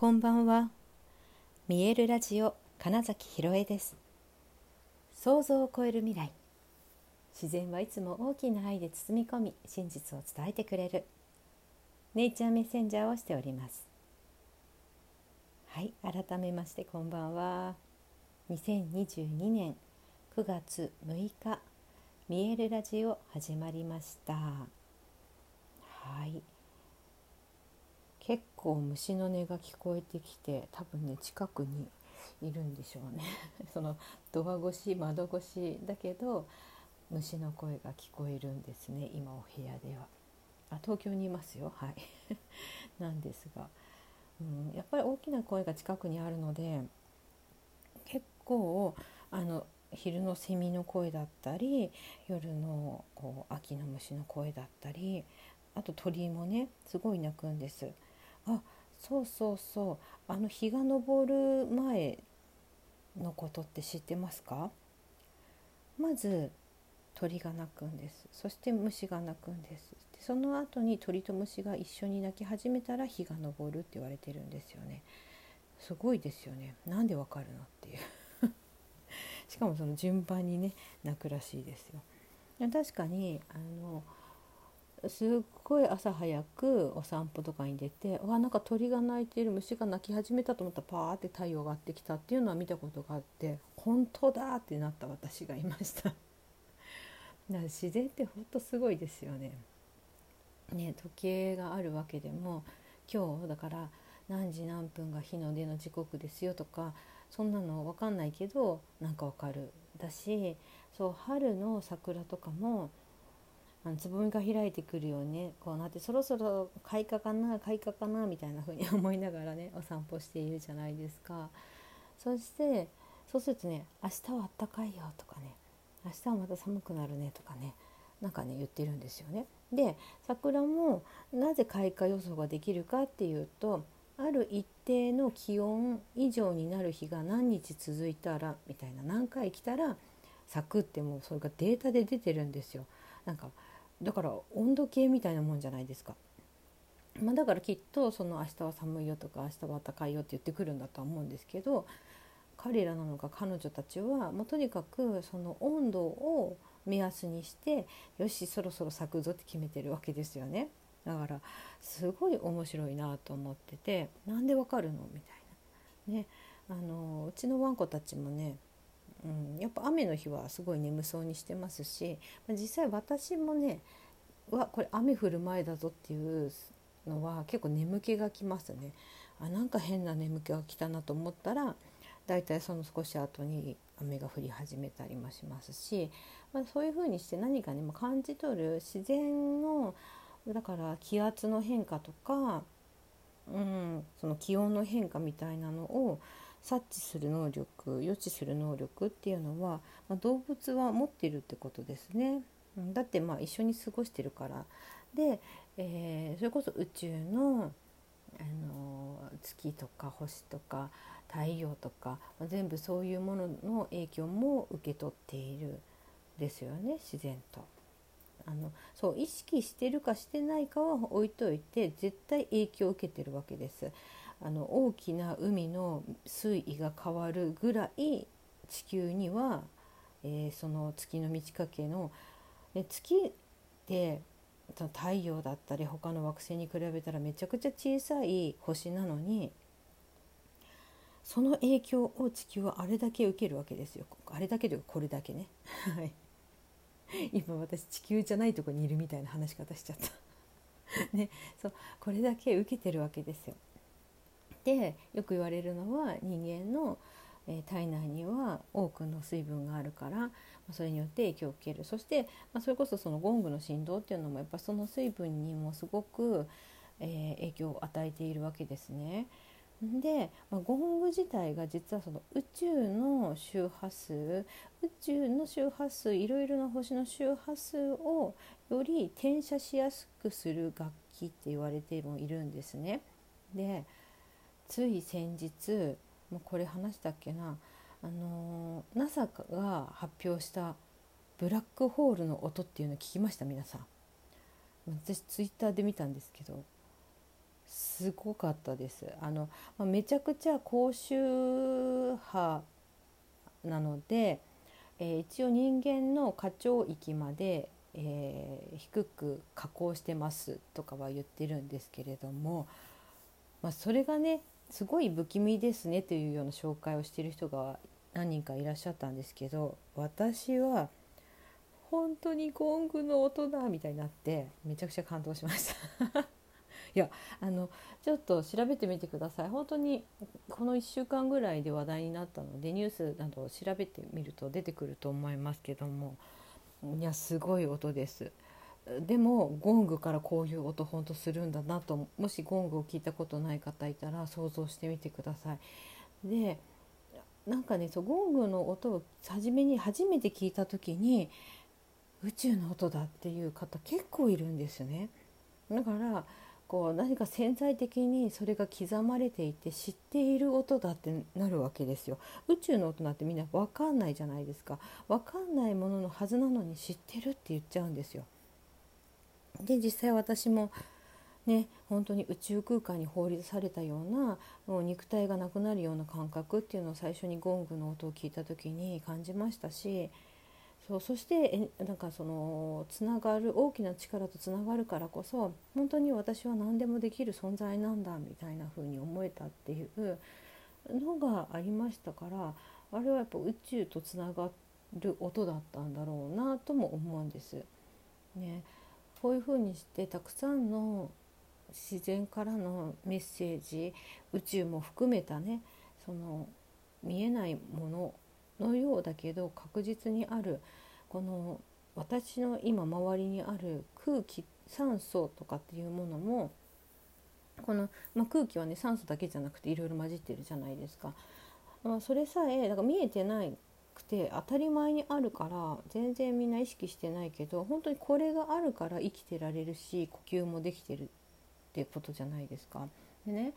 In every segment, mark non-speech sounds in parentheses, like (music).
こんばんは。見えるラジオ金崎ひろえです。想像を超える未来。自然はいつも大きな愛で包み込み、真実を伝えてくれる。ネイチャーメッセンジャーをしております。はい、改めましてこんばんは。2022年9月6日、見えるラジオ始まりました。はい。結構虫の音が聞こえてきて多分ね近くにいるんでしょうね。(laughs) そのドア越し窓越しだけど虫の声が聞こえるんですね今お部屋では。あ東京にいますよ。はい。(laughs) なんですが、うん、やっぱり大きな声が近くにあるので結構あの昼のセミの声だったり夜のこう秋の虫の声だったりあと鳥もねすごい鳴くんです。あそうそうそう。あの日が昇る前のことって知ってますか？まず鳥が鳴くんです。そして虫が鳴くんです。でその後に鳥と虫が一緒に鳴き始めたら日が昇るって言われてるんですよね。すごいですよね。なんでわかるのっていう。(laughs) しかもその順番にね鳴くらしいですよ。確かにあのすっごい朝早くお散歩とかに出てわなんか鳥が鳴いている虫が鳴き始めたと思ったらパーって太陽が上がってきたっていうのは見たことがあって本当だってなった私がいました (laughs) だから自然ってほんとすごいですよね。ね時計があるわけでも今日だから何時何分が日の出の時刻ですよとかそんなの分かんないけどなんか分かるだしそう春の桜とかもあのつぼみが開いてくるようにねこうなってそろそろ開花かな開花かなみたいな風に思いながらね (laughs) お散歩しているじゃないですか。そしてそうするとね「明日はあったかいよ」とかね「明日はまた寒くなるね」とかねなんかね言ってるんですよね。で桜もなぜ開花予想ができるかっていうとある一定の気温以上になる日が何日続いたらみたいな何回来たら咲くってもうそれがデータで出てるんですよ。なんかだから温度計みたいなもんじゃないですか。まあ、だからきっとその明日は寒いよとか明日は暖かいよって言ってくるんだとは思うんですけど彼らなのか彼女たちはもうとにかくその温度を目安にしてよしそろそろ咲くぞって決めてるわけですよね。だからすごい面白いなと思っててなんでわかるのみたいな。ねあのうちのワンコたちもねうん、やっぱ雨の日はすごい眠そうにしてますし実際私もねわこれ雨降る前だぞっていうのは結構眠気がきますね。あなんか変な眠気が来たなと思ったらだいたいその少し後に雨が降り始めたりもしますし、まあ、そういうふうにして何かね感じ取る自然のだから気圧の変化とか、うん、その気温の変化みたいなのを察知する能力予知する能力っていうのは、まあ、動物は持ってるってことですね。だってまあ一緒に過ごしてるからで、えー、それこそ宇宙のあの月とか星とか太陽とか全部そういうものの影響も受け取っているですよね自然と。あのそう意識してるかしてないかは置いといて絶対影響を受けてるわけです。あの大きな海の水位が変わるぐらい地球には、えー、その月の満ち欠けの、ね、月って太陽だったり他の惑星に比べたらめちゃくちゃ小さい星なのにその影響を地球はあれだけ受けるわけですよ。あれだけというかこれだけね。(laughs) (laughs) 今私地球じゃないとこにいるみたいな話し方しちゃった。(laughs) ねそうこれだけ受けてるわけですよ。でよく言われるのは人間の、え体内には多くの水分があるからそれによって影響を受ける。そして、まあ、それこそそのゴングの振動っていうのもやっぱその水分にもすごく、えー、影響を与えているわけですね。で、まあ、ゴング自体が実はその宇宙の周波数宇宙の周波数いろいろな星の周波数をより転写しやすくする楽器って言われてもいるんですね。でつい先日もうこれ話したっけなあの NASA が発表したブラックホールの音っていうの聞きました皆さん私ツイッターで見たんですけどすごかったです。あの、ま、めちゃくちゃ高周波なので、えー、一応人間の過聴域まで、えー、低く加工してますとかは言ってるんですけれども、まあ、それがねすごい不気味ですねというような紹介をしてる人が何人かいらっしゃったんですけど私は本当にゴングの音だみたいになってめちゃくちゃ感動しました。いやあのちょっと調べてみてください本当にこの1週間ぐらいで話題になったのでニュースなどを調べてみると出てくると思いますけどもいやすごい音です。でもゴングからこういう音ほんとするんだなともしゴングを聞いたことない方いたら想像してみてください。でなんかねそうゴングの音を初めに初めて聞いた時に宇宙の音だっていう方結構いるんですよね。だからこう何か潜在的にそれが刻まれていて知っている音だってなるわけですよ。宇宙の音なんてみんな分かんないじゃないですか。分かんないもののはずなのに知ってるって言っちゃうんですよ。で実際私もね本当に宇宙空間に放り出されたようなもう肉体がなくなるような感覚っていうのを最初にゴングの音を聞いた時に感じましたしそうそしてえなんかそのつながる大きな力とつながるからこそ本当に私は何でもできる存在なんだみたいな風に思えたっていうのがありましたからあれはやっぱ宇宙とつながる音だったんだろうなとも思うんです。ね、こういうふうにしてたくさんの自然からのメッセージ宇宙も含めたねその見えないもののようだけど確実にあるこの私の今周りにある空気酸素とかっていうものもこの、まあ、空気はね酸素だけじゃなくていろいろ混じってるじゃないですか。まあ、それさえだから見えてなくて当たり前にあるから全然みんな意識してないけど本当にこれがあるから生きてられるし呼吸もできてるってことじゃないですか。でね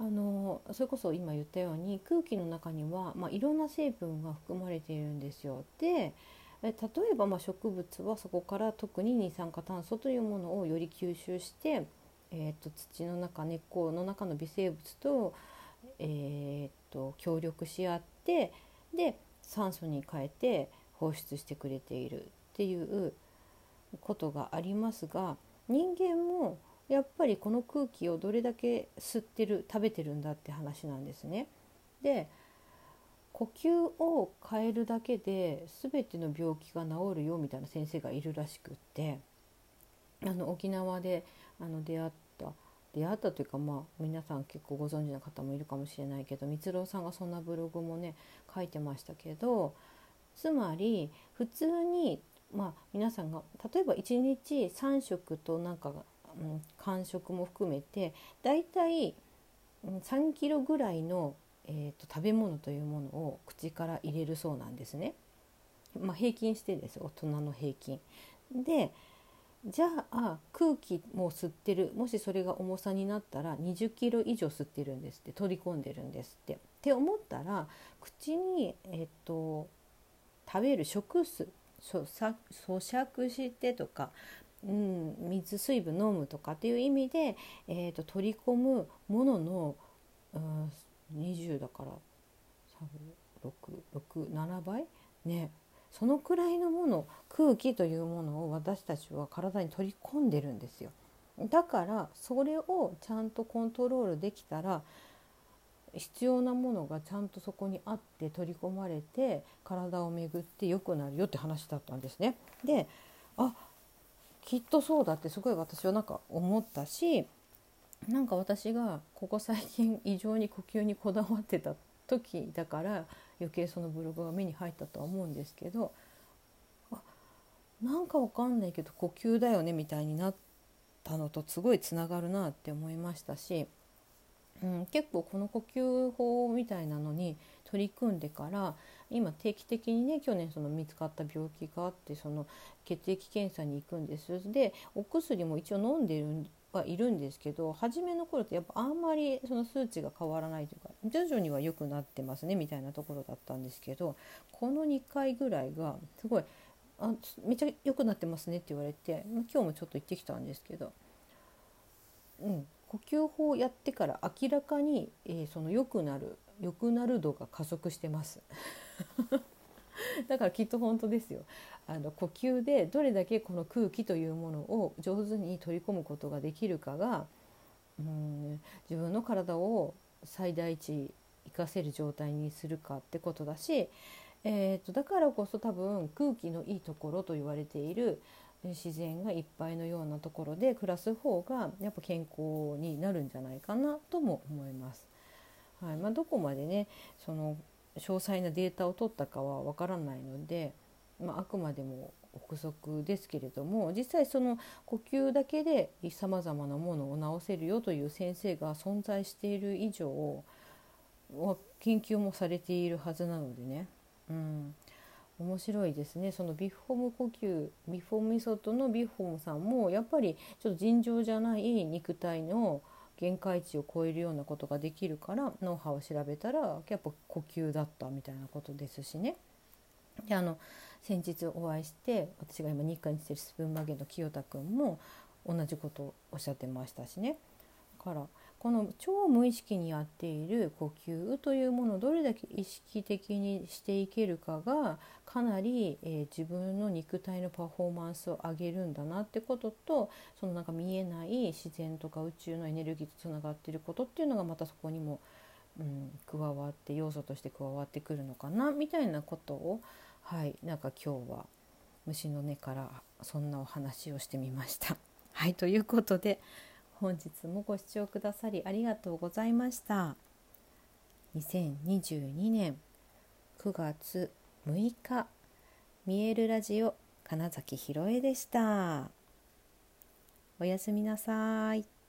あのそれこそ今言ったように空気の中には、まあ、いろんな成分が含まれているんですよ。で例えばま植物はそこから特に二酸化炭素というものをより吸収して、えー、と土の中根っこの中の微生物と,、えー、と協力し合ってで酸素に変えて放出してくれているっていうことがありますが人間もやっぱりこの空気をどれだけ吸ってる食べてるんだって話なんですね。で呼吸を変えるだけで全ての病気が治るよみたいな先生がいるらしくってあの沖縄であの出会った出会ったというかまあ皆さん結構ご存知の方もいるかもしれないけど光郎さんがそんなブログもね書いてましたけどつまり普通にまあ皆さんが例えば1日3食となんか、うん、間食も含めてだいたい3キロぐらいの、えーと、食べ物というものを口から入れるそうなんですね。まあ、平均してです大人の平均。でじゃあ空気も吸ってるもしそれが重さになったら20キロ以上吸ってるんですって取り込んでるんですって。って思ったら口に、えっと、食べる食酢咀嚼してとか、うん、水水分飲むとかっていう意味で、えーと、取り込むものの、うん、20だから667倍？ね。そのくらいのもの空気というものを私たちは体に取り込んでるんですよ。だからそれをちゃんとコントロールできたら必要なものがちゃんとそこにあって取り込まれて体を巡って良くなるよって話だったんですね。であきっとそうだってすごい私はなんか思ったしなんか私がここ最近異常に呼吸にこだわってた時だから余計そのブログが目に入ったとは思うんですけどあなんかわかんないけど呼吸だよねみたいになったのとすごいつながるなって思いましたし、うん、結構この呼吸法みたいなのに取り組んでから今定期的にね去年その見つかった病気があってその血液検査に行くんです。でお薬も一応飲んでるはいるんですけど初めの頃ってやっぱあんまりその数値が変わらないというか徐々には良くなってますねみたいなところだったんですけどこの2回ぐらいがすごいあめっちゃ良くなってますねって言われて今日もちょっと行ってきたんですけど、うん、呼吸法をやってから明らかに、えー、その良くなる良くなる度が加速してます。(laughs) だからきっと本当ですよ。あの呼吸でどれだけこの空気というものを上手に取り込むことができるかがうん自分の体を最大値生かせる状態にするかってことだし、えーと、だからこそ多分空気のいいところと言われている自然がいっぱいのようなところで暮らす方がやっぱ健康になるんじゃないかなとも思います。はいまあ、どこまでねその詳細なデータを取ったかはわからないので、まあ、あくまでも憶測ですけれども実際その呼吸だけでさまざまなものを治せるよという先生が存在している以上は研究もされているはずなのでね、うん、面白いですねそのヴィムホフ呼吸ヴィムホフメソッドのヴィムホフさんもやっぱりちょっと尋常じゃない肉体の限界値を超えるようなことができるから脳波を調べたらやっぱ呼吸だったみたいなことですしね。であの先日お会いして私が今日課にしてるスプーン曲げの清田君も同じことをおっしゃってましたしね。だからこの超無意識にやっている呼吸というものをどれだけ意識的にしていけるかがかなり、えー、自分の肉体のパフォーマンスを上げるんだなってこととそのなんか見えない自然とか宇宙のエネルギーとつながってることっていうのがまたそこにも、うん、加わって要素として加わってくるのかなみたいなことをはいなんか今日は虫の根からそんなお話をしてみました。はいということで。本日もご視聴くださりありがとうございました。2022年9月6日見えるラジオ金崎ひろえでした。おやすみなさい。